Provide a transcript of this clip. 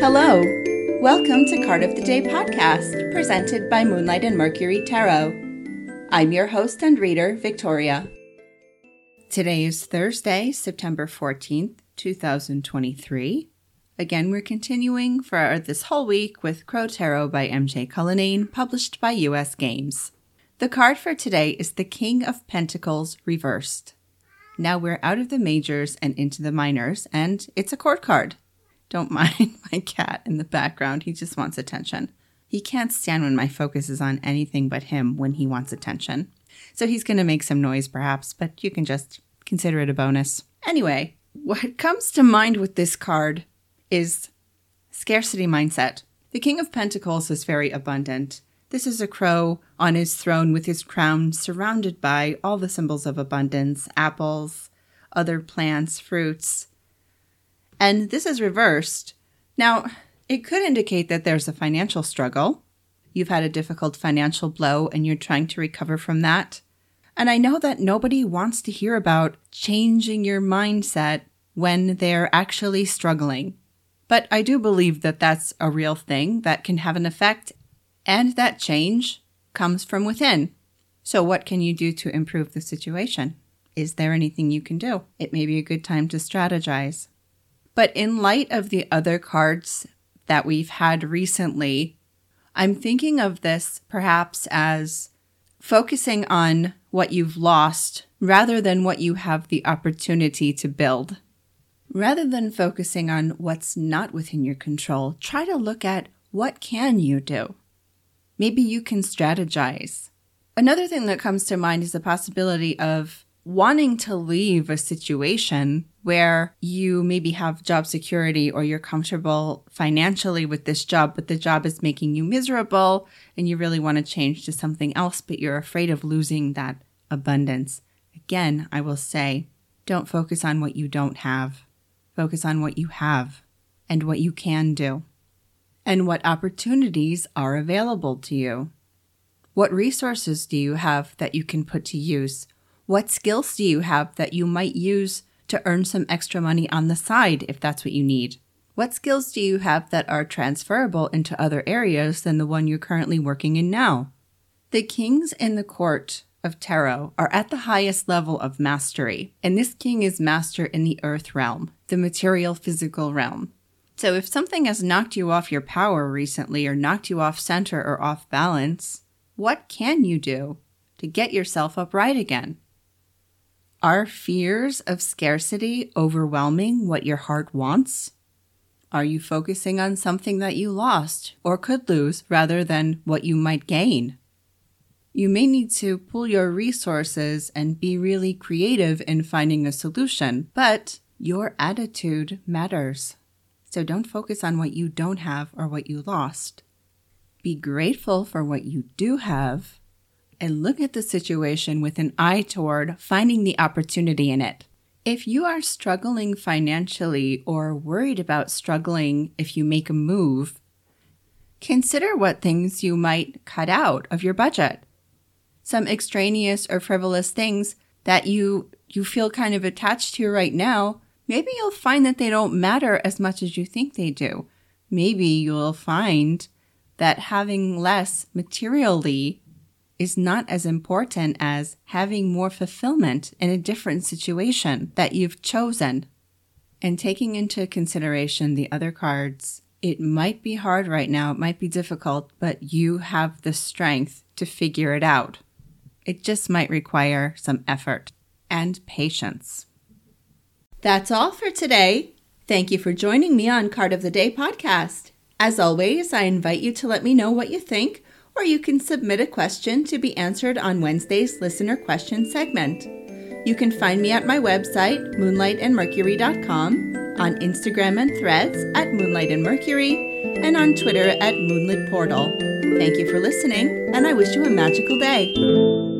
Hello. Welcome to Card of the Day podcast, presented by Moonlight and Mercury Tarot. I'm your host and reader, Victoria. Today is Thursday, September 14th, 2023. Again, we're continuing for this whole week with Crow Tarot by MJ Cullinane, published by US Games. The card for today is the King of Pentacles reversed. Now we're out of the majors and into the minors, and it's a court card. Don't mind my cat in the background. He just wants attention. He can't stand when my focus is on anything but him when he wants attention. So he's going to make some noise perhaps, but you can just consider it a bonus. Anyway, what comes to mind with this card is scarcity mindset. The King of Pentacles is very abundant. This is a crow on his throne with his crown surrounded by all the symbols of abundance apples, other plants, fruits, and this is reversed. Now, it could indicate that there's a financial struggle. You've had a difficult financial blow and you're trying to recover from that. And I know that nobody wants to hear about changing your mindset when they're actually struggling. But I do believe that that's a real thing that can have an effect, and that change comes from within. So, what can you do to improve the situation? Is there anything you can do? It may be a good time to strategize. But in light of the other cards that we've had recently, I'm thinking of this perhaps as focusing on what you've lost rather than what you have the opportunity to build. Rather than focusing on what's not within your control, try to look at what can you do? Maybe you can strategize. Another thing that comes to mind is the possibility of wanting to leave a situation where you maybe have job security or you're comfortable financially with this job, but the job is making you miserable and you really want to change to something else, but you're afraid of losing that abundance. Again, I will say, don't focus on what you don't have. Focus on what you have and what you can do and what opportunities are available to you. What resources do you have that you can put to use? What skills do you have that you might use to earn some extra money on the side if that's what you need? What skills do you have that are transferable into other areas than the one you're currently working in now? The kings in the court of tarot are at the highest level of mastery, and this king is master in the earth realm, the material physical realm. So if something has knocked you off your power recently or knocked you off center or off balance, what can you do to get yourself upright again? Are fears of scarcity overwhelming what your heart wants? Are you focusing on something that you lost or could lose rather than what you might gain? You may need to pull your resources and be really creative in finding a solution, but your attitude matters. So don't focus on what you don't have or what you lost. Be grateful for what you do have and look at the situation with an eye toward finding the opportunity in it. If you are struggling financially or worried about struggling if you make a move, consider what things you might cut out of your budget. Some extraneous or frivolous things that you you feel kind of attached to right now, maybe you'll find that they don't matter as much as you think they do. Maybe you'll find that having less materially is not as important as having more fulfillment in a different situation that you've chosen. And taking into consideration the other cards, it might be hard right now, it might be difficult, but you have the strength to figure it out. It just might require some effort and patience. That's all for today. Thank you for joining me on Card of the Day podcast. As always, I invite you to let me know what you think or you can submit a question to be answered on Wednesday's listener question segment. You can find me at my website, moonlightandmercury.com, on Instagram and threads at Moonlight and on Twitter at Moonlit Portal. Thank you for listening, and I wish you a magical day.